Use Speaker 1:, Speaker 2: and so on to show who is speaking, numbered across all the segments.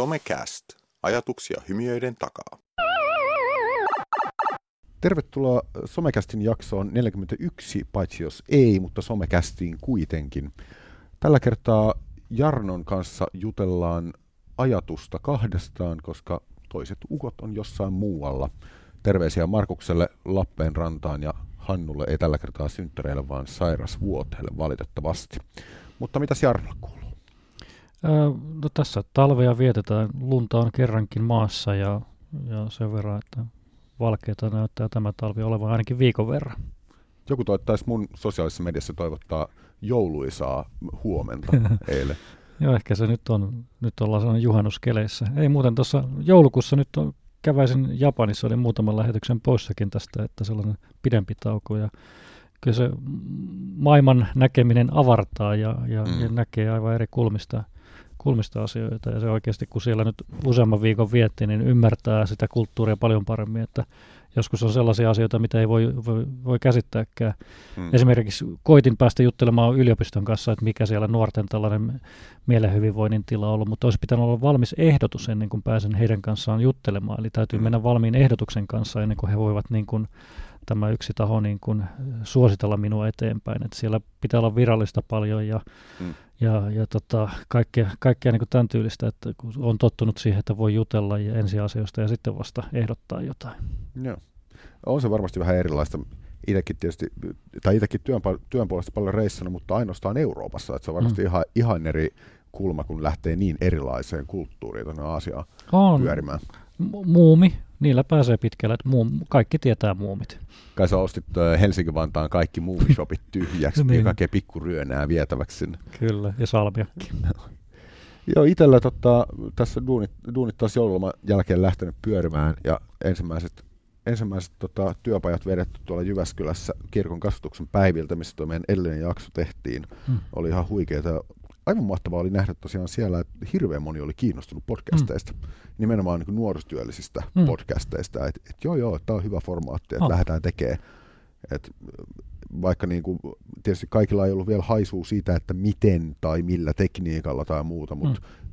Speaker 1: Somecast. Ajatuksia hymiöiden takaa.
Speaker 2: Tervetuloa Somecastin jaksoon 41, paitsi jos ei, mutta Somecastiin kuitenkin. Tällä kertaa Jarnon kanssa jutellaan ajatusta kahdestaan, koska toiset ukot on jossain muualla. Terveisiä Markukselle Lappeenrantaan ja Hannulle ei tällä kertaa synttäreille, vaan sairasvuoteelle valitettavasti. Mutta mitä Jarno kuuluu?
Speaker 3: No tässä talvea vietetään. Lunta on kerrankin maassa ja, ja sen verran, että valkeita näyttää tämä talvi olevan ainakin viikon verran.
Speaker 2: Joku toivottaisi mun sosiaalisessa mediassa toivottaa jouluisaa huomenta eilen.
Speaker 3: Joo, ehkä se nyt on, nyt ollaan sellainen juhannuskeleissä. Ei muuten tuossa joulukuussa nyt on, käväisin Japanissa, oli muutaman lähetyksen poissakin tästä, että sellainen pidempi tauko ja kyllä se maailman näkeminen avartaa ja, ja, mm. ja näkee aivan eri kulmista kulmista asioita. Ja se oikeasti, kun siellä nyt useamman viikon vietti, niin ymmärtää sitä kulttuuria paljon paremmin, että joskus on sellaisia asioita, mitä ei voi, voi, voi käsittääkään. Hmm. Esimerkiksi koitin päästä juttelemaan yliopiston kanssa, että mikä siellä nuorten tällainen mielen hyvinvoinnin tila on ollut, mutta olisi pitänyt olla valmis ehdotus ennen kuin pääsen heidän kanssaan juttelemaan. Eli täytyy hmm. mennä valmiin ehdotuksen kanssa ennen kuin he voivat niin kuin, tämä yksi taho niin kuin suositella minua eteenpäin. Että siellä pitää olla virallista paljon ja, hmm ja, ja tota, kaikkea, kaikkea niin tämän tyylistä, että kun on tottunut siihen, että voi jutella ja ensiasioista ja sitten vasta ehdottaa jotain.
Speaker 2: Joo. On se varmasti vähän erilaista. Itsekin tietysti, tai itsekin työn, työn puolesta paljon reissannut, mutta ainoastaan Euroopassa. Että se on varmasti mm. ihan, ihan eri kulma, kun lähtee niin erilaiseen kulttuuriin tuonne Aasiaan on. pyörimään.
Speaker 3: Muumi, niillä pääsee pitkälle, että muum, kaikki tietää muumit.
Speaker 2: Kai sä ostit Helsinki-Vantaan kaikki muumishopit tyhjäksi niin. ja kaikkea pikkuryönää vietäväksi sinne.
Speaker 3: Kyllä, ja salmiakki.
Speaker 2: Joo, itsellä tota, tässä duunit, duunit taas joululoman jälkeen lähtenyt pyörimään ja ensimmäiset, ensimmäiset tota, työpajat vedetty tuolla Jyväskylässä kirkon kasvatuksen päiviltä, missä tuo meidän edellinen jakso tehtiin. Hmm. Oli ihan huikeita aivan mahtavaa oli nähdä tosiaan siellä, että hirveän moni oli kiinnostunut podcasteista, mm. nimenomaan niin nuorisotyöllisistä mm. podcasteista, että et joo joo, tämä on hyvä formaatti, että oh. lähdetään tekemään. Et vaikka niin kuin, tietysti kaikilla ei ollut vielä haisua siitä, että miten tai millä tekniikalla tai muuta, mutta mm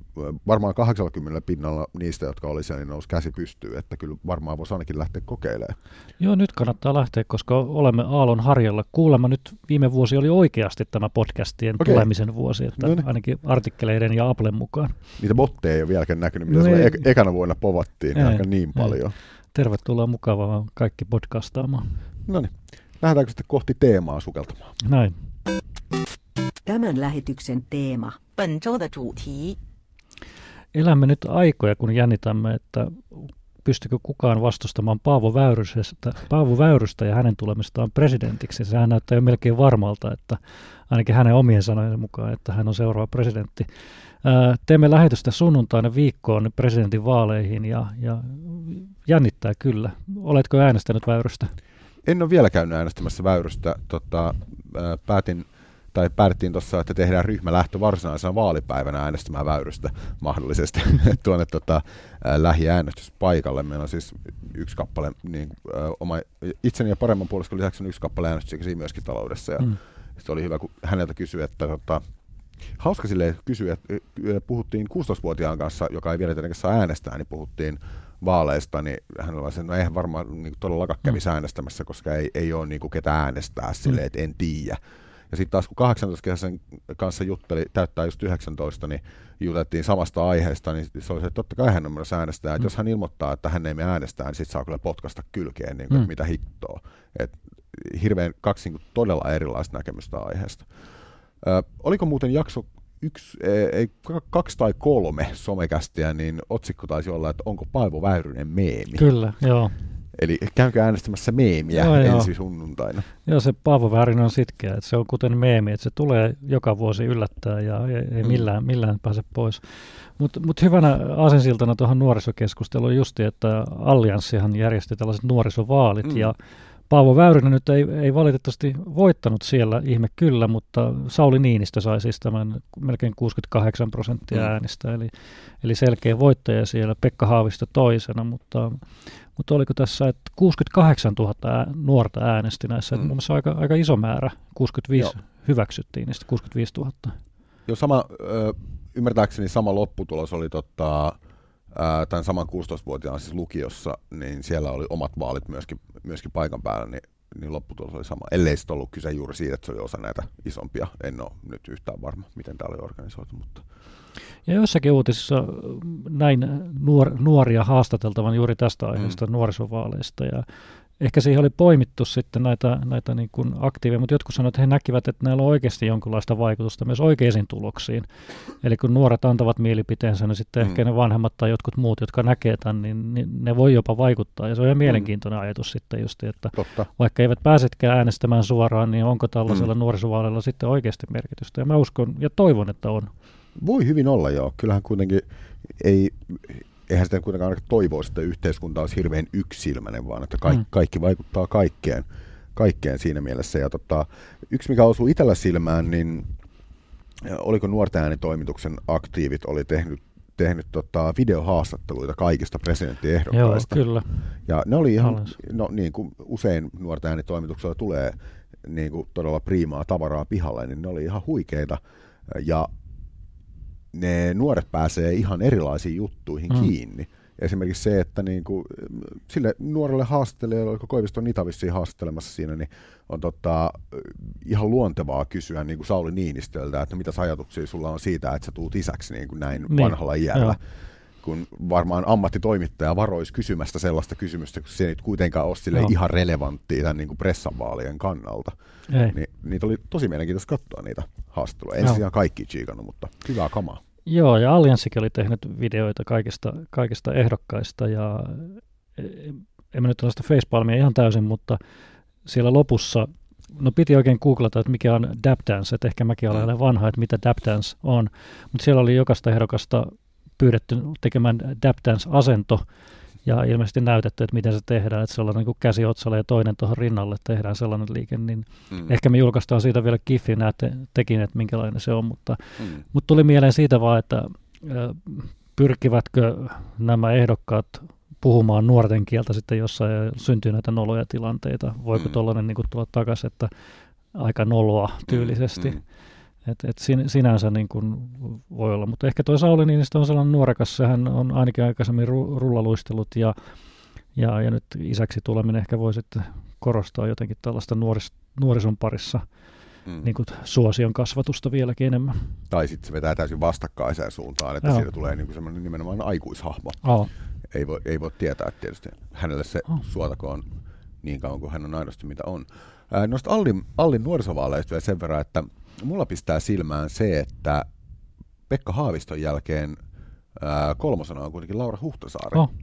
Speaker 2: varmaan 80 pinnalla niistä, jotka oli siellä, niin nousi käsi pystyy, että kyllä varmaan voisi ainakin lähteä kokeilemaan.
Speaker 3: Joo, nyt kannattaa lähteä, koska olemme Aallon harjalla. Kuulemma nyt viime vuosi oli oikeasti tämä podcastien okay. tulemisen vuosi, että no niin. ainakin artikkeleiden ja Applen mukaan.
Speaker 2: Niitä botteja ei ole vieläkään näkynyt, mitä no ei, ek- ekana vuonna povattiin, ei, aika niin ei. paljon.
Speaker 3: Tervetuloa mukavaa kaikki podcastaamaan.
Speaker 2: No niin, lähdetäänkö sitten kohti teemaa sukeltamaan?
Speaker 3: Näin.
Speaker 4: Tämän lähetyksen teema. 本周的主题
Speaker 3: elämme nyt aikoja, kun jännitämme, että pystykö kukaan vastustamaan Paavo Väyrystä, Paavo Väyrystä ja hänen tulemistaan presidentiksi. Sehän näyttää jo melkein varmalta, että ainakin hänen omien sanojen mukaan, että hän on seuraava presidentti. teemme lähetystä sunnuntaina viikkoon presidentin vaaleihin ja, ja jännittää kyllä. Oletko äänestänyt Väyrystä?
Speaker 2: En ole vielä käynyt äänestämässä Väyrystä. Tota, päätin tai päätettiin tuossa, että tehdään ryhmälähtö varsinaisena vaalipäivänä äänestämään Väyrystä mahdollisesti tuonne tota, lähiäänestyspaikalle. Meillä on siis yksi kappale, niin, oma, itseni ja paremman puoliskon lisäksi on yksi kappale äänestyksiä myöskin taloudessa. Ja mm. Se oli hyvä, kun häneltä kysyi, että tota, hauska silleen kysyä, että puhuttiin 16-vuotiaan kanssa, joka ei vielä tietenkään saa äänestää, niin puhuttiin vaaleista, niin hän oli että no eihän varmaan niin todellakaan kävisi mm. äänestämässä, koska ei, ei ole niin kuin ketä äänestää silleen, mm. että en tiedä. Ja sitten taas kun 18 kesäisen kanssa jutteli, täyttää just 19, niin juteltiin samasta aiheesta, niin se oli se, että totta kai hän on myös äänestää. Että mm. jos hän ilmoittaa, että hän ei mene äänestää, niin sitten saa kyllä potkasta kylkeen, niin kuin, mm. mitä hittoa. Et hirveän kaksi niin todella erilaista näkemystä aiheesta. Ö, oliko muuten jakso yksi, ei, kaksi tai kolme somekästiä, niin otsikko taisi olla, että onko Paavo Väyrynen meemi.
Speaker 3: Kyllä, joo.
Speaker 2: Eli käykää äänestämässä meemiä joo, ensi joo. sunnuntaina.
Speaker 3: Joo, se Paavo Väärinen on sitkeä, että se on kuten meemi, että se tulee joka vuosi yllättää ja ei, ei mm. millään, millään pääse pois. Mutta mut hyvänä asensiltana tuohon nuorisokeskusteluun justi, että Allianssihan järjesti tällaiset nuorisovaalit mm. ja Paavo Väyrynen nyt ei, ei valitettavasti voittanut siellä, ihme kyllä, mutta Sauli Niinistö sai siis tämän melkein 68 prosenttia mm. äänistä, eli, eli selkeä voittaja siellä, Pekka Haavisto toisena, mutta, mutta oliko tässä, että 68 000 ää, nuorta äänesti näissä, mm. mun mielestä aika, aika iso määrä, 65 Joo. hyväksyttiin niistä 65 000.
Speaker 2: Joo, sama, ö, ymmärtääkseni sama lopputulos oli tota, ää, tämän saman 16-vuotiaan siis lukiossa, niin siellä oli omat vaalit myöskin, myöskin paikan päällä, niin, niin lopputulos oli sama. Ellei sitten ollut kyse juuri siitä, että se oli osa näitä isompia. En ole nyt yhtään varma, miten tämä oli organisoitu, mutta...
Speaker 3: Ja jossakin uutisissa näin nuor, nuoria haastateltavan juuri tästä aiheesta, mm. nuorisovaaleista, ja ehkä siihen oli poimittu sitten näitä, näitä niin kuin aktiiveja, mutta jotkut sanoivat, että he näkivät, että näillä on oikeasti jonkinlaista vaikutusta myös oikeisiin tuloksiin. Eli kun nuoret antavat mielipiteensä, niin sitten mm. ehkä ne vanhemmat tai jotkut muut, jotka näkee tämän, niin, niin ne voi jopa vaikuttaa. Ja se on ihan mm. mielenkiintoinen mm. ajatus sitten just, että Totta. vaikka eivät pääsetkään äänestämään suoraan, niin onko tällaisella mm. nuorisovaaleilla sitten oikeasti merkitystä. Ja mä uskon ja toivon, että on.
Speaker 2: Voi hyvin olla, joo. Kyllähän kuitenkin ei eihän sitä kuitenkaan toivoisi, että yhteiskunta olisi hirveän yksilmäinen, vaan että kaikki, mm. kaikki vaikuttaa kaikkeen, kaikkeen siinä mielessä. Ja tota, yksi, mikä osuu itsellä silmään, niin oliko nuorten äänitoimituksen aktiivit oli tehnyt tehnyt tota, videohaastatteluita kaikista presidenttiehdokkaista.
Speaker 3: Joo, kyllä.
Speaker 2: Ja ne oli ihan, no niin kuin usein nuorten äänitoimituksella tulee niin kuin todella priimaa tavaraa pihalle, niin ne oli ihan huikeita. Ja ne nuoret pääsee ihan erilaisiin juttuihin mm. kiinni. Esimerkiksi se, että niin kuin, sille nuorelle haastattelijalle, joka Koivisto on Itavissiin haastattelemassa siinä, niin on tota, ihan luontevaa kysyä niin kuin Sauli Niinistöltä, että mitä ajatuksia sulla on siitä, että sä tuut isäksi niin kuin näin niin. vanhalla iällä. Joo. Kun varmaan ammattitoimittaja varoisi kysymästä sellaista kysymystä, kun se ei kuitenkaan ole sille ihan relevanttia tämän niin kuin pressanvaalien kannalta. Ei. Niin, niitä oli tosi mielenkiintoista katsoa niitä haastatteluja. En ihan kaikki chiikannut, mutta hyvää kamaa.
Speaker 3: Joo, ja Allianssikin oli tehnyt videoita kaikista, kaikista ehdokkaista, ja e, en mä nyt tällaista facepalmia ihan täysin, mutta siellä lopussa, no piti oikein googlata, että mikä on dap dance, että ehkä mäkin olen mm. vanha, että mitä dap dance on, mutta siellä oli jokaista ehdokasta pyydetty tekemään dap dance asento, ja ilmeisesti näytetty, että miten se tehdään, että sellainen niin käsi otsalle ja toinen tuohon rinnalle tehdään sellainen liike, niin mm. ehkä me julkaistaan siitä vielä Kiffi, näette tekin, että minkälainen se on, mutta, mm. mutta tuli mieleen siitä vaan, että pyrkivätkö nämä ehdokkaat puhumaan nuorten kieltä sitten jossain ja syntyy näitä noloja tilanteita, voiko mm. tuollainen niin tulla takaisin, että aika noloa tyylisesti. Mm. Mm. Et, et sin, sinänsä niin kuin voi olla, mutta ehkä tuo Sauli Niinistö on sellainen nuorekas, sehän on ainakin aikaisemmin ru, rullaluistelut ja, ja, ja nyt isäksi tuleminen ehkä voi sitten korostaa jotenkin tällaista nuoris, nuorison parissa mm. niin kuin suosion kasvatusta vieläkin enemmän.
Speaker 2: Tai sitten se vetää täysin vastakkaiseen suuntaan, että Joo. siitä tulee niin kuin semmoinen nimenomaan aikuishahmo. Oh. Ei, voi, ei voi tietää tietysti. Hänelle se oh. suotakoon niin kauan kuin hän on aidosti mitä on. Noista Allin, Allin nuorisovaaleista vielä sen verran, että mulla pistää silmään se, että Pekka Haaviston jälkeen ää, kolmosena on kuitenkin Laura Huhtasaari. Oh,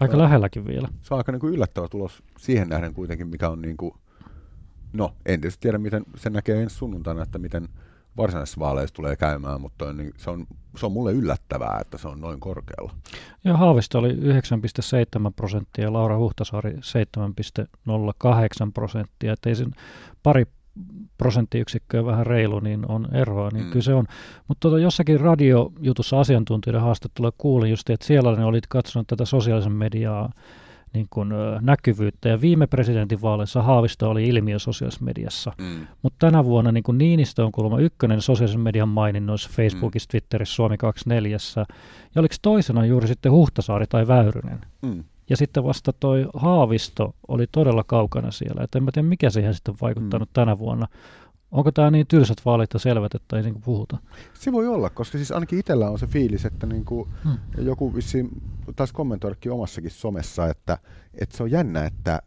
Speaker 3: aika lähelläkin vielä.
Speaker 2: Se on aika niin kuin yllättävä tulos siihen nähden kuitenkin, mikä on niin kuin, no en tietysti tiedä, miten se näkee ensi sunnuntaina, että miten varsinaisessa vaaleissa tulee käymään, mutta niin se, on, se on mulle yllättävää, että se on noin korkealla.
Speaker 3: Ja Haavisto oli 9,7 prosenttia ja Laura Huhtasaari 7,08 prosenttia. Että ei sen pari prosenttiyksikköä vähän reilu, niin on eroa, niin mm. kyllä se on. Mutta tota, jossakin radiojutussa asiantuntijoiden haastattelua kuulin just, että siellä ne olit katsonut tätä sosiaalisen mediaa niin kuin, ö, näkyvyyttä, ja viime presidentinvaaleissa Haavisto oli ilmiö sosiaalisessa mediassa. Mm. Mutta tänä vuonna niin kuin Niinistö on kuulemma ykkönen sosiaalisen median maininnoissa Facebookissa, mm. Twitterissä, Suomi 24, ja oliko toisena juuri sitten Huhtasaari tai Väyrynen. Mm. Ja sitten vasta toi Haavisto oli todella kaukana siellä. Et en mä tiedä, mikä siihen sitten on vaikuttanut mm. tänä vuonna. Onko tämä niin tylsät vaalit ja selvät, että ei niin puhuta?
Speaker 2: Se voi olla, koska siis ainakin itsellä on se fiilis, että niin kuin hmm. joku vissiin taisi kommentoidakin omassakin somessa, että, että se on jännä, että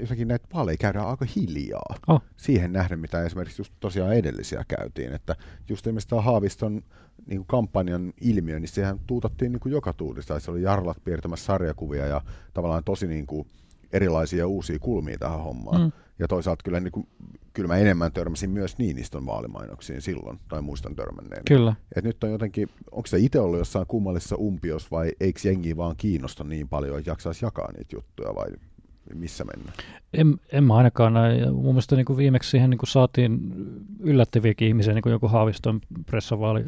Speaker 2: jotenkin näitä vaaleja käydään aika hiljaa oh. siihen nähden, mitä esimerkiksi just tosiaan edellisiä käytiin. Että just esimerkiksi tämä Haaviston niin kuin kampanjan ilmiö, niin sehän tuutattiin niin kuin joka tuutista. Se oli Jarlat piirtämässä sarjakuvia ja tavallaan tosi niin kuin erilaisia uusia kulmia tähän hommaan. Mm. Ja toisaalta kyllä, niin kuin, kyllä mä enemmän törmäsin myös Niinistön vaalimainoksiin silloin, tai muistan törmänneen.
Speaker 3: Kyllä.
Speaker 2: Et nyt on jotenkin, onko se itse ollut jossain kummallisessa umpios vai eikö jengi vaan kiinnosta niin paljon, että jaksaisi jakaa niitä juttuja vai missä mennään?
Speaker 3: En, en mä ainakaan näin. Mun mielestä niin kuin viimeksi siihen niin kuin saatiin yllättäviäkin ihmisiä, niin kuin joku Haaviston pressavaali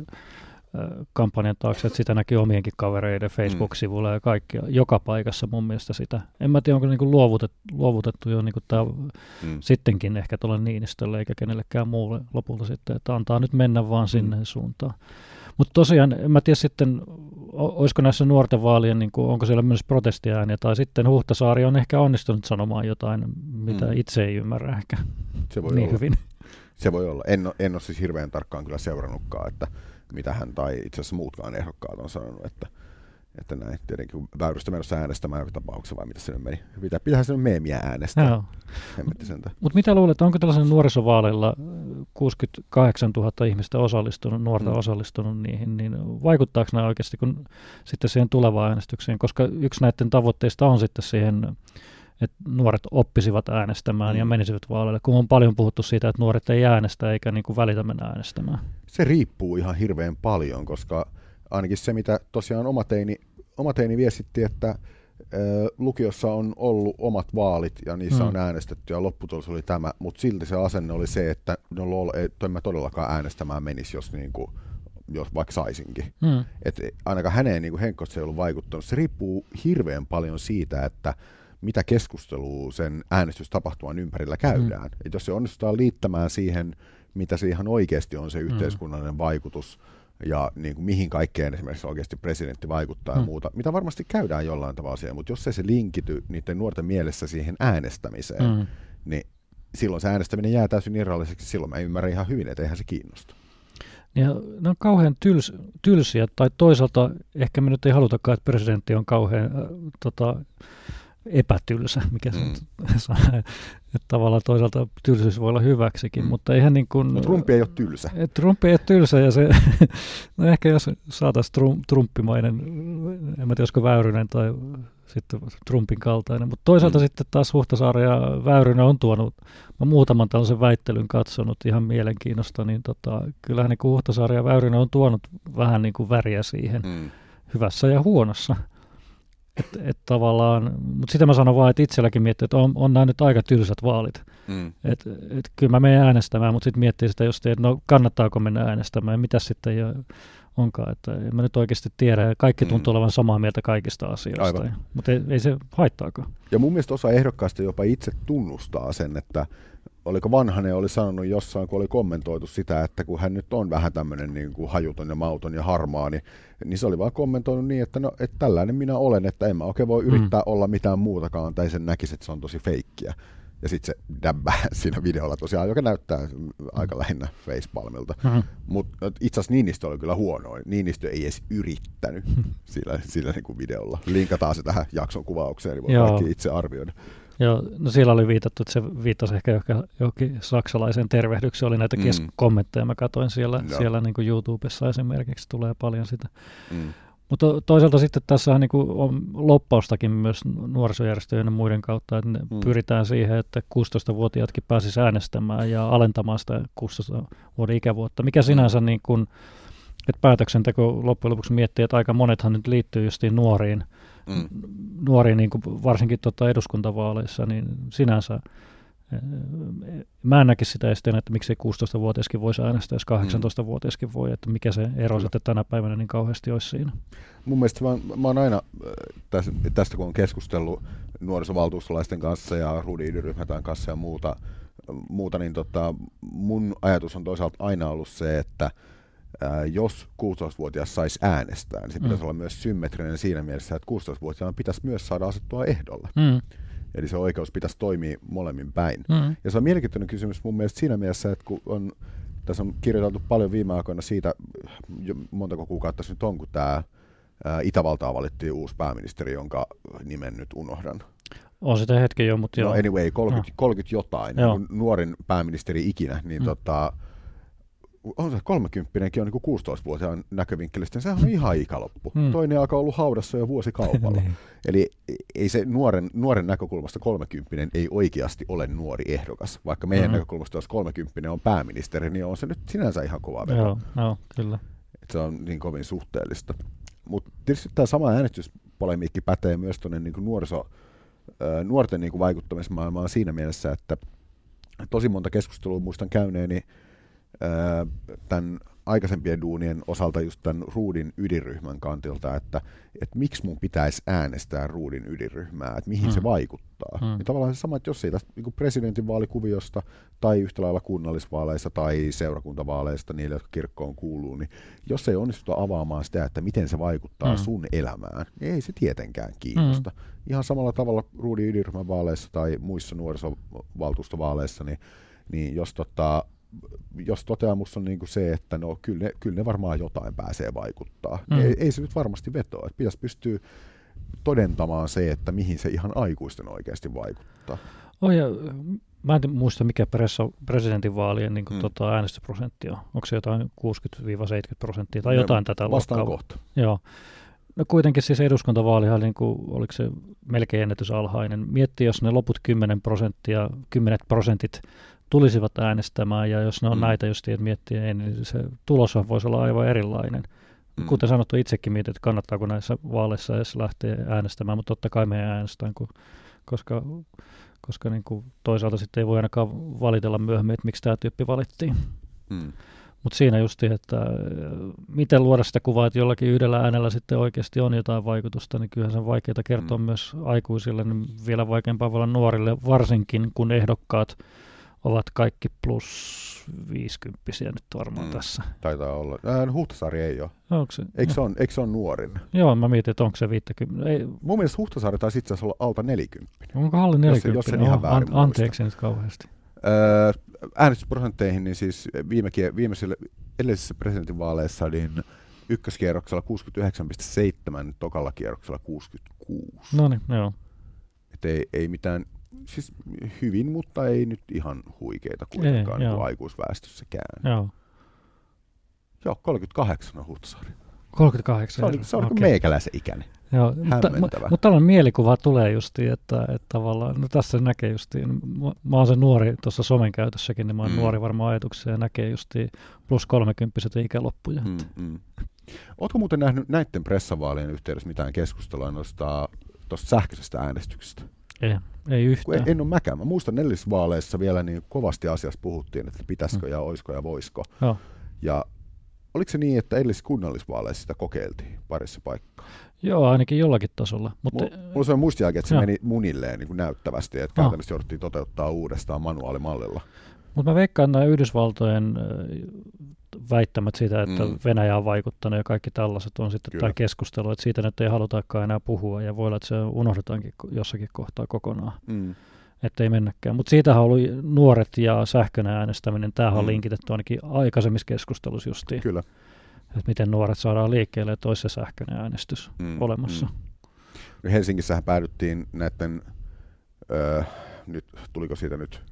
Speaker 3: kampanjan taakse, että sitä näki omienkin kavereiden mm. Facebook-sivuilla ja kaikki, joka paikassa mun mielestä sitä. En mä tiedä, onko niin luovutettu, luovutettu jo niin tämä mm. sittenkin ehkä tuolle Niinistölle eikä kenellekään muulle lopulta sitten, että antaa nyt mennä vaan sinne mm. suuntaan. Mutta tosiaan, mä tiedän sitten, olisiko näissä nuorten vaalien, niin kuin, onko siellä myös protestiääniä, tai sitten Huhtasaari on ehkä onnistunut sanomaan jotain, mitä mm. itse ei ymmärrä ehkä
Speaker 2: se voi
Speaker 3: niin
Speaker 2: olla.
Speaker 3: hyvin.
Speaker 2: Se voi olla. En, en ole siis hirveän tarkkaan kyllä seurannutkaan, että mitä hän tai itse asiassa muutkaan ehdokkaat on sanonut, että että näin tietenkin väyrystä menossa äänestämään joka tapauksessa, vai mitä se nyt meni? Pitää, pitää sen meemiä äänestää.
Speaker 3: Mutta mitä luulet, onko tällaisen nuorisovaaleilla 68 000 ihmistä osallistunut, nuorta mm. osallistunut niihin, niin vaikuttaako nämä oikeasti kun sitten siihen tulevaan äänestykseen? Koska yksi näiden tavoitteista on sitten siihen että nuoret oppisivat äänestämään mm. ja menisivät vaaleille, kun on paljon puhuttu siitä, että nuoret ei äänestä eikä niin kuin välitä mennä äänestämään.
Speaker 2: Se riippuu ihan hirveän paljon, koska ainakin se, mitä tosiaan oma teini, oma teini viestitti, että lukiossa on ollut omat vaalit ja niissä mm. on äänestetty ja lopputulos oli tämä, mutta silti se asenne oli se, että no lol, ei, en mä todellakaan äänestämään menisi, jos, niin kuin, jos vaikka saisinkin. Mm. Et ainakaan häneen niin Henkko se ei ollut vaikuttanut. Se riippuu hirveän paljon siitä, että mitä keskustelua sen äänestystapahtuman ympärillä käydään. Mm. Et jos se onnistutaan liittämään siihen, mitä se ihan oikeasti on se mm. yhteiskunnallinen mm. vaikutus, ja niin kuin mihin kaikkeen esimerkiksi oikeasti presidentti vaikuttaa mm. ja muuta, mitä varmasti käydään jollain tavalla siellä, mutta jos ei se linkity niiden nuorten mielessä siihen äänestämiseen, mm. niin silloin se äänestäminen jää täysin irralliseksi, silloin mä ymmärrän ihan hyvin, että eihän se kiinnosta.
Speaker 3: Ja ne on kauhean tyls, tylsiä, tai toisaalta ehkä me nyt ei halutakaan, että presidentti on kauhean äh, tota, epätylsä, mikä mm. se on. Että tavallaan toisaalta tylsyys voi olla hyväksikin, mm. mutta eihän niin kuin... No,
Speaker 2: Trumpi ei ole tylsä.
Speaker 3: Trumpi ei ole tylsä ja se, no ehkä jos saataisiin trum, Trumpimainen, en mä tiedä, olisiko Väyrynen tai sitten Trumpin kaltainen, mutta toisaalta mm. sitten taas Huhtasaari ja Väyrynen on tuonut, mä muutaman tällaisen väittelyn katsonut ihan mielenkiinnosta, niin tota, kyllähän niin Huhtasaari ja Väyrynen on tuonut vähän niin kuin väriä siihen, mm. hyvässä ja huonossa. Että et tavallaan, mutta sitä mä sanon vaan, että itselläkin miettii, että on, on nämä nyt aika tylsät vaalit. Mm. Että et, kyllä mä menen äänestämään, mutta sitten miettii sitä just, että no kannattaako mennä äänestämään, mitä sitten jo onkaan. Että en mä nyt oikeasti tiedä, kaikki tuntuu mm. olevan samaa mieltä kaikista asioista, Aivan. mutta ei, ei se haittaakaan.
Speaker 2: Ja mun mielestä osa ehdokkaista jopa itse tunnustaa sen, että oliko Vanhanen oli sanonut jossain, kun oli kommentoitu sitä, että kun hän nyt on vähän tämmöinen niin kuin hajuton ja mauton ja harmaa, niin, niin se oli vaan kommentoinut niin, että no, että tällainen minä olen, että en mä oikein voi yrittää mm. olla mitään muutakaan, tai sen näkisi, että se on tosi feikkiä. Ja sitten se däbbää siinä videolla tosiaan, joka näyttää aika lähinnä facepalmilta. Mm-hmm. Mutta itse asiassa Niinistö oli kyllä huono. Niinistö ei edes yrittänyt sillä, sillä niin kuin videolla. Linkataan se tähän jakson kuvaukseen, niin voi kaikki itse arvioida.
Speaker 3: Joo, no siellä oli viitattu, että se viittasi ehkä johonkin saksalaisen tervehdykseen, oli näitä kes- mm. kommentteja, mä katsoin siellä, siellä niin kuin YouTubessa esimerkiksi, tulee paljon sitä. Mm. Mutta toisaalta sitten tässä niin on loppaustakin myös nuorisojärjestöjen ja muiden kautta, että mm. pyritään siihen, että 16-vuotiaatkin pääsisi äänestämään ja alentamaan sitä 16 vuoden ikävuotta, mikä sinänsä niin kuin, että päätöksenteko loppujen lopuksi miettii, että aika monethan nyt liittyy justiin nuoriin, mm. nuoriin niin kuin varsinkin tota eduskuntavaaleissa, niin sinänsä eh, Mä en näkisi sitä esteenä, että miksei 16-vuotiaskin voisi äänestää, jos 18-vuotiaskin voi, että mikä se ero sitten tänä päivänä niin kauheasti olisi siinä.
Speaker 2: Mun mielestä mä, mä oon aina, äh, tästä kun on keskustellut nuorisovaltuustolaisten kanssa ja Rudi-ryhmätään kanssa ja muuta, muuta niin tota, mun ajatus on toisaalta aina ollut se, että ää, jos 16-vuotias saisi äänestää, niin se pitäisi mm. olla myös symmetrinen siinä mielessä, että 16-vuotiaan pitäisi myös saada asettua ehdolle. Mm. Eli se oikeus pitäisi toimia molemmin päin. Mm. Ja se on mielenkiintoinen kysymys mun mielestä siinä mielessä, että kun on, tässä on kirjoiteltu paljon viime aikoina siitä, montako kuukautta se nyt on, kun tämä Itävaltaa valittiin uusi pääministeri, jonka nimen nyt unohdan.
Speaker 3: On sitä hetki jo, mutta
Speaker 2: no joo. anyway, 30, no. 30 jotain, joo. nuorin pääministeri ikinä, niin mm. tota, on se 30 on niin 16-vuotiaan näkövinkkelistä, niin sehän on ihan ikaloppu. Hmm. Toinen alkaa ollut haudassa jo vuosikaupalla. niin. Eli ei se nuoren, nuoren näkökulmasta 30 ei oikeasti ole nuori ehdokas. Vaikka meidän hmm. näkökulmasta, jos 30 on pääministeri, niin on se nyt sinänsä ihan kova veto.
Speaker 3: Joo, joo kyllä.
Speaker 2: Et se on niin kovin suhteellista. Mutta tietysti tämä sama äänestyspolemiikki pätee myös tuonne niin nuoriso, nuorten niin vaikuttamismaailmaan siinä mielessä, että tosi monta keskustelua muistan käyneeni tämän aikaisempien duunien osalta just tämän Ruudin ydinryhmän kantilta, että, että miksi mun pitäisi äänestää Ruudin ydinryhmää, että mihin mm. se vaikuttaa. Mm. Niin tavallaan se sama, että jos ei tästä niin presidentinvaalikuviosta tai yhtä lailla kunnallisvaaleissa tai seurakuntavaaleista niille, jotka kirkkoon kuuluu, niin jos ei onnistuta avaamaan sitä, että miten se vaikuttaa mm. sun elämään, niin ei se tietenkään kiinnosta. Mm. Ihan samalla tavalla Ruudin ydinryhmän vaaleissa tai muissa nuorisovaltuustovaaleissa, niin, niin jos tota, jos toteamus on niin kuin se, että no kyllä ne, kyllä ne varmaan jotain pääsee vaikuttaa, mm. ei, ei se nyt varmasti vetoa. Että pitäisi pystyä todentamaan se, että mihin se ihan aikuisten oikeasti vaikuttaa.
Speaker 3: Oh ja, mä en muista, mikä presidentinvaalien niin kuin, mm. tota, äänestysprosentti on. Onko se jotain 60-70 prosenttia tai jotain tätä
Speaker 2: luokkaa? kohta.
Speaker 3: Joo. No kuitenkin siis eduskuntavaalihan, niin kuin, oliko se melkein ennätysalhainen. Mietti, jos ne loput 10 prosenttia, 10 prosentit tulisivat äänestämään, ja jos ne on mm. näitä just että miettii, niin se tulos voisi olla aivan erilainen. Mm. Kuten sanottu, itsekin mietin, että kannattaako näissä vaaleissa edes lähteä äänestämään, mutta totta kai me äänestään, kun, koska, koska niin kuin toisaalta sitten ei voi ainakaan valitella myöhemmin, että miksi tämä tyyppi valittiin. Mm. Mutta siinä justi, että äh, miten luoda sitä kuvaa, että jollakin yhdellä äänellä sitten oikeasti on jotain vaikutusta, niin kyllähän se on vaikeaa kertoa mm. myös aikuisille, niin vielä vaikeampaa voi olla nuorille, varsinkin kun ehdokkaat ovat kaikki plus 50 nyt varmaan mm, tässä.
Speaker 2: Taitaa olla. Äh, Huhtasaari ei ole. Onko se? Eikö, se on, eikö se on nuorin?
Speaker 3: Joo, mä mietin, että onko se 50. Ei.
Speaker 2: Mun mielestä Huhtasaari taisi itse asiassa olla alta 40.
Speaker 3: Onko alle 40? Jos, jos sen ihan väärin an, Anteeksi nyt kauheasti.
Speaker 2: Öö, äänestysprosentteihin, niin siis viime, viimeisillä edellisissä presidentinvaaleissa niin ykköskierroksella 69,7, tokalla kierroksella 66.
Speaker 3: No niin, joo.
Speaker 2: Et ei, ei mitään siis hyvin, mutta ei nyt ihan huikeita kuitenkaan ei, niin aikuisväestössäkään.
Speaker 3: Joo.
Speaker 2: Joo, 38 on Huhtasaari.
Speaker 3: 38.
Speaker 2: Se on, se on okay. meikäläisen ikäinen.
Speaker 3: Joo, mutta, mutta tällainen mielikuva tulee justi, että, että tavallaan, no tässä näkee justi, mä, mä oon se nuori tuossa somen käytössäkin, niin mä oon mm. nuori varmaan ajatuksia ja näkee justi plus 30 ikäloppuja. Mm, mm.
Speaker 2: Oletko muuten nähnyt näiden pressavaalien yhteydessä mitään keskustelua noista tuosta sähköisestä äänestyksestä?
Speaker 3: Ei, ei yhtään.
Speaker 2: En, en ole mäkään. Mä muistan neljäs vielä niin kovasti asiasta puhuttiin, että pitäisikö mm. ja oisko ja voisko.
Speaker 3: No.
Speaker 2: Ja oliko se niin, että edellisessä kunnallisvaaleissa sitä kokeiltiin parissa paikkaa?
Speaker 3: Joo, ainakin jollakin tasolla.
Speaker 2: Mutta... Mulla se on muistiakin, että se meni munilleen niin kuin näyttävästi, että no. käytännössä jouduttiin toteuttaa uudestaan manuaalimallilla.
Speaker 3: Mutta mä veikkaan nämä Yhdysvaltojen väittämät siitä, että mm. Venäjä on vaikuttanut ja kaikki tällaiset on sitten tämä keskustelu, että siitä nyt ei halutakaan enää puhua ja voi olla, että se unohdetaankin jossakin kohtaa kokonaan. Mm. Että ei mennäkään. Mutta siitä on ollut nuoret ja sähköinen äänestäminen, tämähän mm. on linkitetty ainakin aikaisemmissa keskustelussa justiin.
Speaker 2: Kyllä.
Speaker 3: Että miten nuoret saadaan liikkeelle, että olisi se sähköinen äänestys mm. olemassa.
Speaker 2: Mm. Helsingissähän päädyttiin näiden, öö, nyt, tuliko siitä nyt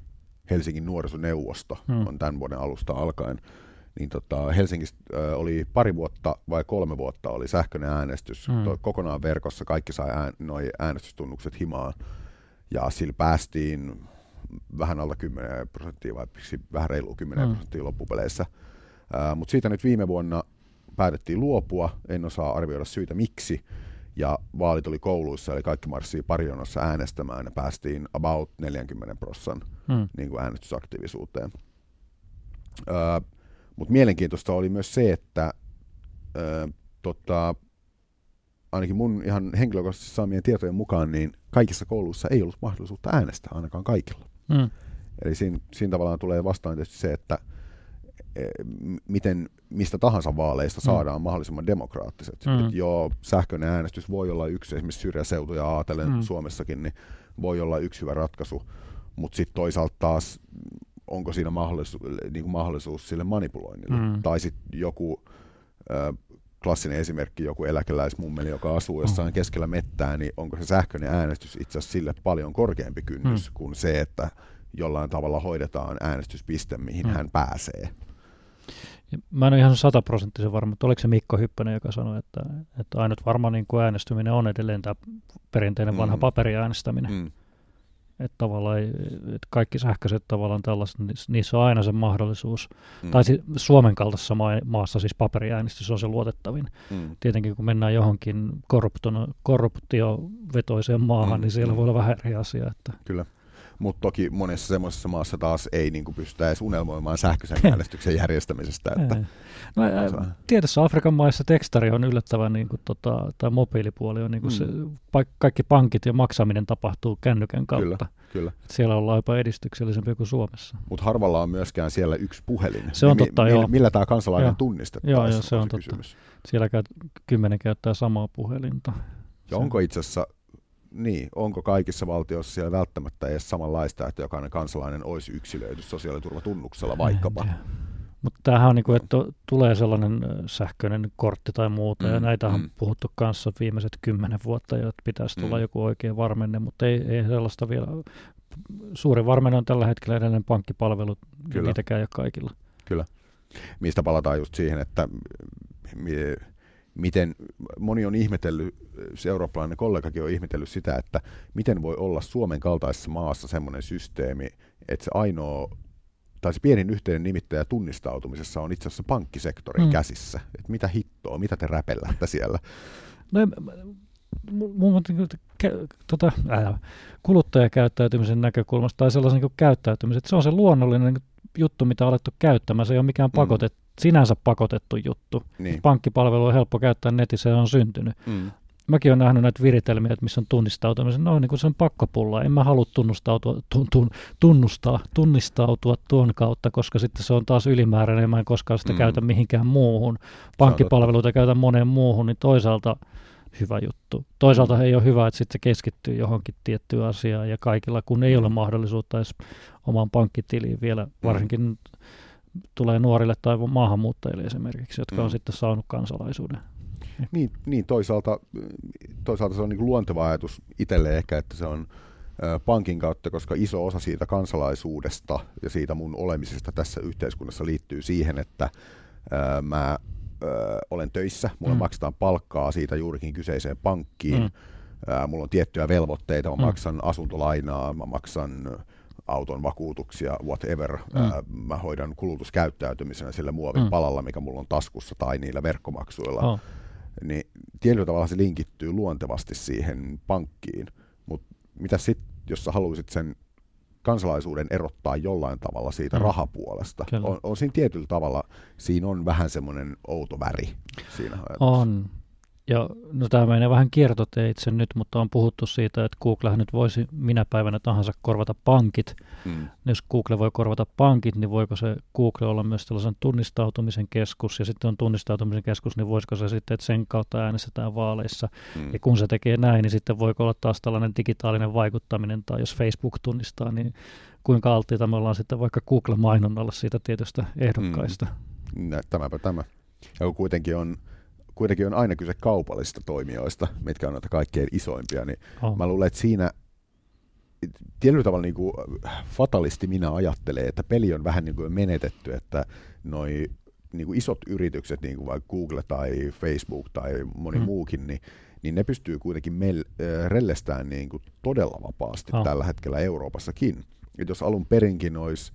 Speaker 2: Helsingin nuorisoneuvosto, mm. on tämän vuoden alusta alkaen, niin tota, Helsingissä oli pari vuotta vai kolme vuotta oli sähköinen äänestys mm. to, kokonaan verkossa, kaikki sai ään, noi äänestystunnukset himaan ja sillä päästiin vähän alla 10 prosenttia vai vähän reilu 10 mm. prosenttia loppupeleissä. Mutta siitä nyt viime vuonna päätettiin luopua, en osaa arvioida syitä miksi, ja vaalit oli kouluissa, eli kaikki marssii parionassa äänestämään, ja päästiin about 40 prosentin mm. niin äänestysaktiivisuuteen. Öö, mutta mielenkiintoista oli myös se, että ö, tota, ainakin mun ihan henkilökohtaisesti saamien tietojen mukaan, niin kaikissa kouluissa ei ollut mahdollisuutta äänestää, ainakaan kaikilla. Mm. Eli siinä, siinä tavallaan tulee vastaan tietysti se, että miten mistä tahansa vaaleista mm. saadaan mm. mahdollisimman demokraattiset. Mm. Et joo, sähköinen äänestys voi olla yksi, esimerkiksi syrjäseutuja ajatellen mm. Suomessakin, niin voi olla yksi hyvä ratkaisu, mutta sitten toisaalta taas onko siinä mahdollisuus, niin kuin mahdollisuus sille manipuloinnille. Mm. Tai sitten joku ö, klassinen esimerkki, joku eläkeläismummeli, joka asuu jossain mm. keskellä mettää, niin onko se sähköinen äänestys itse asiassa sille paljon korkeampi kynnys mm. kuin se, että jollain tavalla hoidetaan äänestyspiste, mihin mm. hän pääsee.
Speaker 3: Mä en ole ihan sataprosenttisen varma, että oliko se Mikko Hyppönen, joka sanoi, että, että ainut varma niin kuin äänestyminen on edelleen tämä perinteinen vanha mm. paperiäänestäminen. Mm. Että tavallaan että kaikki sähköiset tavallaan tällaiset, niissä on aina se mahdollisuus. Mm. Tai si- Suomen kaltaisessa maassa siis paperiäänestys on se luotettavin. Mm. Tietenkin kun mennään johonkin korruptiovetoiseen maahan, mm. niin siellä mm. voi olla vähän eri asia. Että.
Speaker 2: Kyllä. Mutta toki monessa semmoisessa maassa taas ei niin kuin pystytä edes unelmoimaan sähköisen äänestyksen järjestämisestä. Että
Speaker 3: no, tietyssä Afrikan maissa tekstari on yllättävän, niin kuin, tota, tai mobiilipuoli on niin kuin mm. se, kaikki pankit ja maksaminen tapahtuu kännykän kautta.
Speaker 2: Kyllä, kyllä.
Speaker 3: Siellä ollaan jopa edistyksellisempi kuin Suomessa.
Speaker 2: Mutta harvalla on myöskään siellä yksi puhelin.
Speaker 3: Se on totta,
Speaker 2: mi-
Speaker 3: joo.
Speaker 2: Millä tämä kansalainen joo. tunnistettaisiin?
Speaker 3: Joo, joo, se on, on totta. Kysymys. Siellä käy, kymmenen käyttää samaa puhelinta.
Speaker 2: Ja onko itse asiassa niin, onko kaikissa valtioissa siellä välttämättä edes samanlaista, että jokainen kansalainen olisi yksilöity sosiaaliturvatunnuksella vaikkapa?
Speaker 3: Mutta tämähän on niin kuin, että tulee sellainen sähköinen kortti tai muuta, mm, ja näitä on mm. puhuttu kanssa viimeiset kymmenen vuotta, että pitäisi tulla mm. joku oikea varmenne, mutta ei, ei sellaista vielä. Suuri varmenne on tällä hetkellä edelleen pankkipalvelut, Kyllä. niitäkään ei ole kaikilla.
Speaker 2: Kyllä. Mistä palataan just siihen, että miten moni on ihmetellyt, se eurooppalainen kollegakin on ihmetellyt sitä, että miten voi olla Suomen kaltaisessa maassa semmoinen systeemi, että se ainoa tai se pienin yhteinen nimittäjä tunnistautumisessa on itse asiassa pankkisektorin mm. käsissä. Että mitä hittoa, mitä te räpellätte siellä?
Speaker 3: No, mun tota, ää, kuluttajakäyttäytymisen näkökulmasta tai sellaisen niin käyttäytymisen, että se on se luonnollinen juttu, mitä on alettu käyttämään. Se ei ole mikään mm. pakotettu sinänsä pakotettu juttu. Niin. Pankkipalvelu on helppo käyttää netissä ja on syntynyt. Mm. Mäkin olen nähnyt näitä viritelmiä, että missä on tunnistautumisen. No niin kuin se on pakkopulla. En mä halua tunnustautua, tun, tun, tunnustaa, tunnistautua tuon kautta, koska sitten se on taas ylimääräinen. Mä en koskaan sitä mm. käytä mihinkään muuhun. Pankkipalveluita käytän moneen muuhun, niin toisaalta hyvä juttu. Toisaalta mm. ei ole hyvä, että sitten keskittyy johonkin tiettyyn asiaan ja kaikilla, kun ei ole mm. mahdollisuutta edes omaan pankkitiliin vielä, mm. varsinkin mm tulee nuorille tai maahanmuuttajille esimerkiksi, jotka mm. on sitten saanut kansalaisuuden.
Speaker 2: Niin, niin toisaalta, toisaalta se on niin luonteva ajatus itselle ehkä, että se on pankin kautta, koska iso osa siitä kansalaisuudesta ja siitä mun olemisesta tässä yhteiskunnassa liittyy siihen, että ää, mä olen töissä, mulle mm. maksetaan palkkaa siitä juurikin kyseiseen pankkiin, mm. ää, mulla on tiettyjä velvoitteita, mä mm. maksan asuntolainaa, mä maksan auton vakuutuksia, whatever. Mm. Ää, mä hoidan kulutuskäyttäytymisenä sillä muovin mm. palalla, mikä mulla on taskussa, tai niillä verkkomaksuilla. Oh. Niin tietyllä tavalla se linkittyy luontevasti siihen pankkiin. Mutta mitä sitten, jos sä haluaisit sen kansalaisuuden erottaa jollain tavalla siitä mm. rahapuolesta. On, on siinä tietyllä tavalla, siinä on vähän semmoinen outo väri siinä
Speaker 3: On, ja no tämä menee vähän kiertoteitse nyt, mutta on puhuttu siitä, että Google nyt voisi minä päivänä tahansa korvata pankit. Mm. Jos Google voi korvata pankit, niin voiko se Google olla myös tällaisen tunnistautumisen keskus, ja sitten on tunnistautumisen keskus, niin voisiko se sitten, että sen kautta äänestetään vaaleissa. Mm. Ja kun se tekee näin, niin sitten voiko olla taas tällainen digitaalinen vaikuttaminen, tai jos Facebook tunnistaa, niin kuinka alttiita me ollaan sitten vaikka Google-mainonnalla siitä tietystä ehdokkaista.
Speaker 2: Mm. Tämäpä tämä. Ja kuitenkin on kuitenkin on aina kyse kaupallisista toimijoista, mitkä on noita kaikkein isoimpia, niin oh. mä luulen, että siinä tietyllä tavalla niin kuin fatalisti minä ajattelen, että peli on vähän niin kuin menetetty, että noi niin kuin isot yritykset, niin kuin vaikka Google tai Facebook tai moni mm. muukin, niin, niin ne pystyy kuitenkin mel, äh, rellestään niin kuin todella vapaasti oh. tällä hetkellä Euroopassakin. Et jos alun perinkin olisi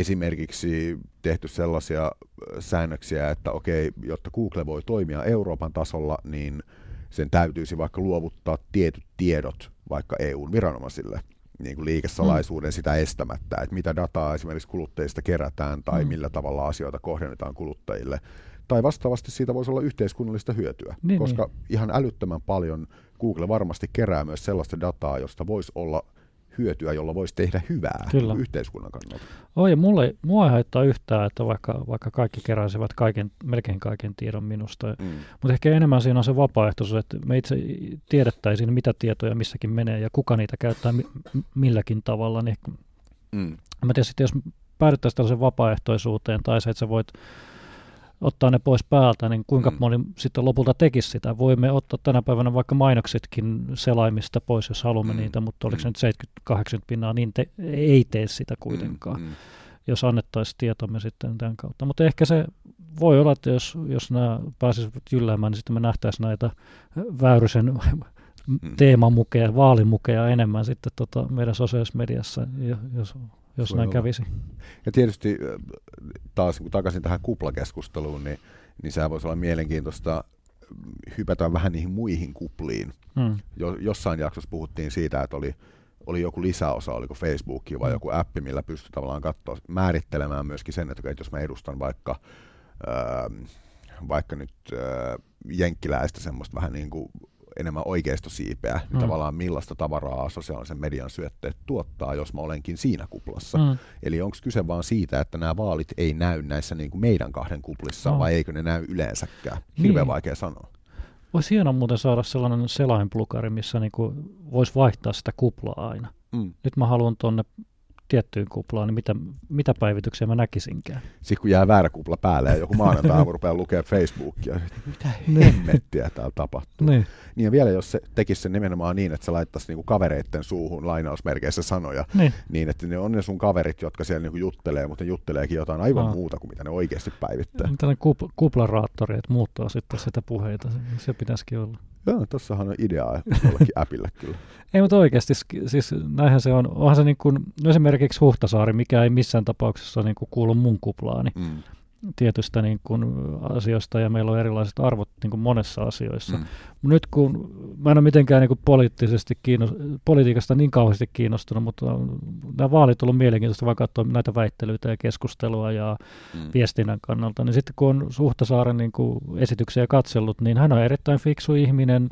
Speaker 2: esimerkiksi tehty sellaisia säännöksiä, että okei, jotta Google voi toimia Euroopan tasolla, niin sen täytyisi vaikka luovuttaa tietyt tiedot vaikka EUn viranomaisille niin kuin liikesalaisuuden mm. sitä estämättä, että mitä dataa esimerkiksi kuluttajista kerätään tai mm. millä tavalla asioita kohdennetaan kuluttajille. Tai vastaavasti siitä voisi olla yhteiskunnallista hyötyä, niin, koska niin. ihan älyttömän paljon Google varmasti kerää myös sellaista dataa, josta voisi olla – hyötyä, jolla voisi tehdä hyvää Kyllä. yhteiskunnan kannalta.
Speaker 3: Oi, mulle, mua ei haittaa yhtään, että vaikka, vaikka kaikki keräisivät kaiken, melkein kaiken tiedon minusta. Mm. Mutta ehkä enemmän siinä on se vapaaehtoisuus, että me itse tiedettäisiin, mitä tietoja missäkin menee ja kuka niitä käyttää mi- milläkin tavalla. Niin, mm. Mä tiedän sitten, jos päädyttäisiin tällaisen vapaaehtoisuuteen tai se, että sä voit ottaa ne pois päältä, niin kuinka mm. moni sitten lopulta tekisi sitä. Voimme ottaa tänä päivänä vaikka mainoksetkin selaimista pois, jos haluamme mm. niitä, mutta oliko mm. se nyt 70-80 pinnaa, niin te, ei tee sitä kuitenkaan, mm. mm. jos annettaisiin tietomme sitten tämän kautta. Mutta ehkä se voi olla, että jos, jos nämä pääsisivät jylläämään, niin sitten me nähtäisiin näitä Väyrysen mm. teemamukeja, vaalimukeja enemmän sitten tota meidän sosiaalisessa mediassa, jos jos näin kävisi.
Speaker 2: Ja tietysti taas kun takaisin tähän kuplakeskusteluun, niin, niin sehän voisi olla mielenkiintoista hypätä vähän niihin muihin kupliin. Hmm. Jo, jossain jaksossa puhuttiin siitä, että oli oli joku lisäosa, oliko Facebook vai
Speaker 3: Mm.
Speaker 2: joku appi, millä pystyy tavallaan katsoa, määrittelemään myöskin sen, että jos mä edustan vaikka, ää, vaikka nyt ää, jenkkiläistä semmoista vähän niin kuin enemmän oikeistosiipeä, niin
Speaker 3: Mm.
Speaker 2: tavallaan millaista tavaraa sosiaalisen median syötteet tuottaa, jos mä olenkin siinä kuplassa.
Speaker 3: Mm.
Speaker 2: Eli onko kyse vaan siitä, että nämä vaalit ei näy näissä niin kuin meidän kahden kuplissa,
Speaker 3: No.
Speaker 2: vai eikö ne näy yleensäkään? Hirveän
Speaker 3: Niin.
Speaker 2: vaikea sanoa.
Speaker 3: Olisi hienoa muuten saada sellainen selainplukari, missä niinku voisi vaihtaa sitä kuplaa aina.
Speaker 2: Mm.
Speaker 3: Nyt mä haluan tuonne tiettyyn kuplaan, niin mitä, mitä päivityksiä mä näkisinkään.
Speaker 2: Sitten kun jää väärä kupla päälle ja joku maanantai rupeaa lukea Facebookia, niin mitä
Speaker 3: Niin.
Speaker 2: hemmettiä täällä tapahtuu.
Speaker 3: Niin.
Speaker 2: Niin ja vielä jos se tekisi sen nimenomaan niin, että se laittaisi niinku kavereitten suuhun lainausmerkeissä sanoja,
Speaker 3: Niin.
Speaker 2: niin että ne on ne sun kaverit, jotka siellä niinku juttelee, mutta ne jutteleekin jotain aivan
Speaker 3: Aa.
Speaker 2: muuta kuin mitä ne oikeasti päivittää.
Speaker 3: Tällainen kup, kuplaraattori, että muuttaa sitten sitä puheita. Se, se pitäisikin olla.
Speaker 2: Joo, tossahan on ideaa jollakin appille kyllä.
Speaker 3: Ei, mutta oikeasti, siis näinhän se on. Onhan se niin kuin, no esimerkiksi Huhtasaari, mikä ei missään tapauksessa niin kuin kuulu mun kuplaani
Speaker 2: Mm.
Speaker 3: Tietystä niin kuin asioista, ja meillä on erilaiset arvot niin kuin monessa asioissa.
Speaker 2: Mm.
Speaker 3: Nyt kun mä en ole mitenkään niin kuin poliittisesti kiinnost- politiikasta niin kauheasti kiinnostunut, mutta nämä vaalit on ollut mielenkiintoista vaan katsoa näitä väittelyitä ja keskustelua ja
Speaker 2: Mm.
Speaker 3: viestinnän kannalta, niin sitten kun on Suhtasaaren niin kuin esityksiä katsellut, niin hän on erittäin fiksu ihminen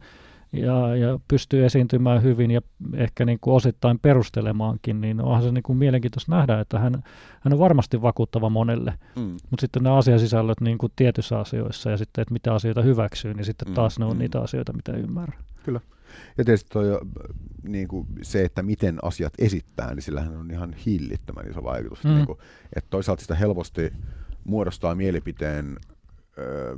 Speaker 3: ja, ja pystyy esiintymään hyvin ja ehkä niin kuin osittain perustelemaankin, niin onhan se niin kuin mielenkiintoista nähdä, että hän, hän on varmasti vakuuttava monelle,
Speaker 2: Mm.
Speaker 3: mutta sitten nämä asiasisällöt niin kuin tietyissä asioissa ja sitten, että mitä asioita hyväksyy, niin sitten
Speaker 2: Mm,
Speaker 3: taas ne on
Speaker 2: mm.
Speaker 3: niitä asioita, mitä ei ymmärrä.
Speaker 2: Ja tietysti toi, niin kuin se, että miten asiat esittää, niin sillähän on ihan hillittömän iso vaikutus.
Speaker 3: Mm.
Speaker 2: Niin kuin, että toisaalta sitä helposti muodostaa mielipiteen, ö,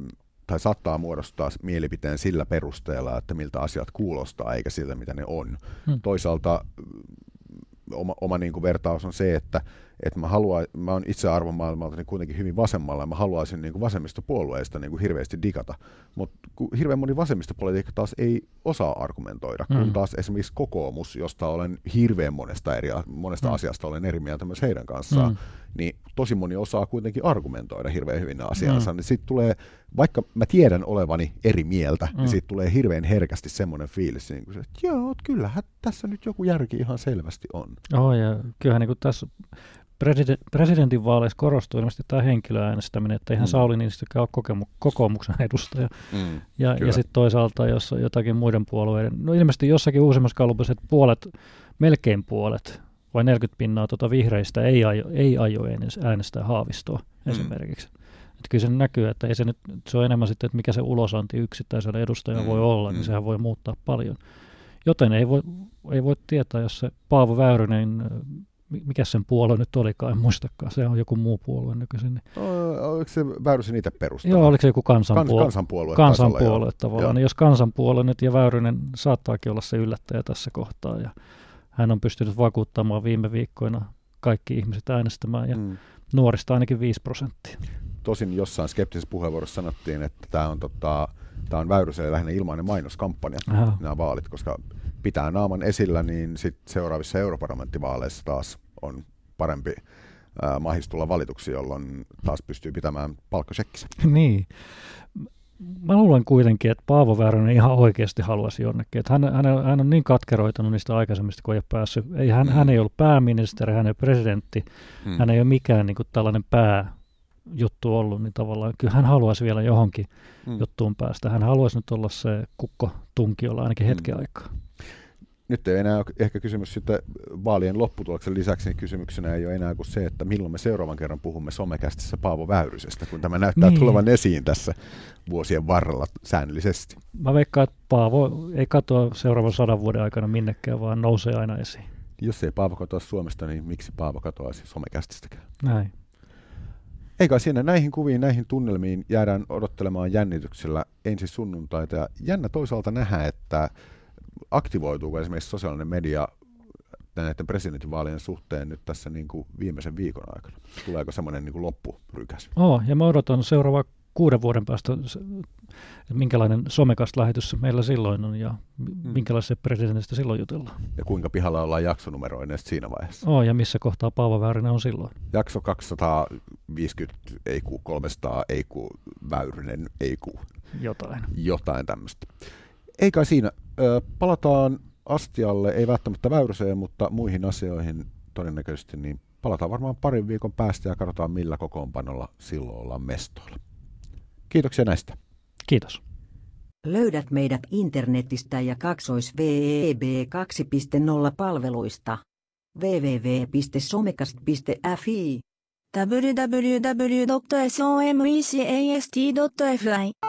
Speaker 2: tai saattaa muodostaa mielipiteen sillä perusteella, että miltä asiat kuulostaa, eikä siltä, mitä ne on.
Speaker 3: Mm.
Speaker 2: Toisaalta ö, oma, oma niin kuin vertaus on se, että, että mä, haluan, mä oon itse arvomaailmalta niin kuitenkin hyvin vasemmalla, ja mä haluaisin niin kuin vasemmistopuolueista niin kuin hirveästi digata. Mutta hirveän moni vasemmistopolitiikka taas ei osaa argumentoida, kun
Speaker 3: Mm.
Speaker 2: taas esimerkiksi kokoomus, josta olen hirveän monesta, eri, monesta
Speaker 3: Mm.
Speaker 2: asiasta olen eri mieltä myös heidän kanssaan,
Speaker 3: Mm.
Speaker 2: niin tosi moni osaa kuitenkin argumentoida hirveän hyvin asiansa,
Speaker 3: Mm.
Speaker 2: niin sitten tulee, vaikka mä tiedän olevani eri mieltä,
Speaker 3: Mm.
Speaker 2: niin siitä tulee hirveän herkästi semmoinen fiilis, niin kuin se, että joo, kyllähän tässä nyt joku järki ihan selvästi on.
Speaker 3: Oh, ja kyllähän niin kuin tässä president, presidentinvaaleissa korostuu ilmeisesti tämä henkilöäänestäminen, että eihän
Speaker 2: Mm.
Speaker 3: mm. Sauli Niinistökään ole kokemu, kokoomuksen edustaja.
Speaker 2: Mm.
Speaker 3: Ja,
Speaker 2: Kyllä.
Speaker 3: ja sitten toisaalta, jos jotakin muiden puolueiden, no ilmeisesti jossakin uusimmassa kallupissa, että puolet, melkein puolet, vai 40 pinnaa tuota vihreistä ei aio, ei aio äänes- äänestää Haavistoa
Speaker 2: Mm.
Speaker 3: esimerkiksi. Että kyllä se näkyy, että ei se, nyt, se on enemmän sitten, että mikä se ulosanti yksittäisellä edustajalla
Speaker 2: Mm,
Speaker 3: voi olla,
Speaker 2: mm.
Speaker 3: niin sehän voi muuttaa paljon. Joten ei voi, ei voi tietää, jos se Paavo Väyrynen, mikä sen puolue nyt olikaan, en muistakaan, se on joku muu puolue nykyisin. Niin.
Speaker 2: O- Oliko se Väyrysen itse perustama?
Speaker 3: Joo, oliko se joku
Speaker 2: Kans,
Speaker 3: kansanpuolue?
Speaker 2: kansanpuolue. olla,
Speaker 3: kansanpuolue tavallaan. Niin jos kansanpuolue nyt ja Väyrynen saattaakin olla se yllättäjä tässä kohtaa ja hän on pystynyt vakuuttamaan viime viikkoina kaikki ihmiset äänestämään ja mm. Nuorista ainakin 5 prosenttia.
Speaker 2: Tosin jossain skeptisessä puheenvuorossa sanottiin, että tämä on, tota, tää on Väyryselle lähinnä ilmainen mainoskampanja,
Speaker 3: Aha.
Speaker 2: nämä vaalit, koska pitää naaman esillä, niin sit seuraavissa europarlamenttivaaleissa taas on parempi ää, mahis tulla valituksi, jolloin taas pystyy pitämään palkkasekkinsä.
Speaker 3: niin. Mä luulen kuitenkin, että Paavo Väyrynen ihan oikeasti haluaisi jonnekin. Että hän, hän, on- hän on niin katkeroitunut niistä aikaisemmista, kun ei ole päässyt. Ei, hän,
Speaker 2: Mm.
Speaker 3: hän ei ollut pääministeri, hän ei ole presidentti,
Speaker 2: Mm.
Speaker 3: hän ei ole mikään niin kuin tällainen pääjuttu ollut, niin tavallaan kyllä hän haluaisi vielä johonkin
Speaker 2: Mm.
Speaker 3: juttuun päästä. Hän haluaisi nyt olla se kukko tunkiolla ainakin hetken
Speaker 2: Mm.
Speaker 3: aikaa.
Speaker 2: Nyt ei enää ole ehkä kysymys sitten vaalien lopputuloksen lisäksi, niin kysymyksenä ei ole enää kuin se, että milloin me seuraavan kerran puhumme somekästissä Paavo Väyrysestä, kun tämä näyttää
Speaker 3: Niin.
Speaker 2: tulevan esiin tässä vuosien varrella säännöllisesti.
Speaker 3: Mä veikkaan, että Paavo ei katoa seuraavan sadan vuoden aikana minnekään, vaan nousee aina esiin.
Speaker 2: Jos ei Paavo katoa Suomesta, niin miksi Paavo katoaisi somekästistäkään?
Speaker 3: Näin.
Speaker 2: Eikä siinä näihin kuviin, näihin tunnelmiin jäädään odottelemaan jännityksellä ensi sunnuntaita. Ja jännä toisaalta nähdä, että aktivoituuko esimerkiksi sosiaalinen media näiden presidentinvaalien suhteen nyt tässä niin kuin viimeisen viikon aikana? Tuleeko semmoinen niin kuin loppurykäs?
Speaker 3: Oh, ja mä odotan seuraava kuuden vuoden päästä, minkälainen somekast-lähetys meillä silloin on ja
Speaker 2: Mm.
Speaker 3: minkälaisesta presidentistä silloin jutellaan.
Speaker 2: Ja kuinka pihalla ollaan jaksonumeroineista siinä vaiheessa?
Speaker 3: Oh, ja missä kohtaa Paavo Väyrynen on silloin.
Speaker 2: Jakso 250, ei ku 300, ei ku Väyrynen, ei ku
Speaker 3: Jotain.
Speaker 2: jotain tämmöistä. Ei kai siinä. Palataan astialle, ei välttämättä väyryseen, mutta muihin asioihin todennäköisesti, niin palataan varmaan parin viikon päästä ja katsotaan millä kokoonpanolla silloin ollaan mestoilla. Kiitoksia näistä.
Speaker 3: Kiitos.
Speaker 4: Löydät meidät internetistä ja kaksois VEB 2.0 palveluista. www.somecast.fi
Speaker 5: www.somecast.fi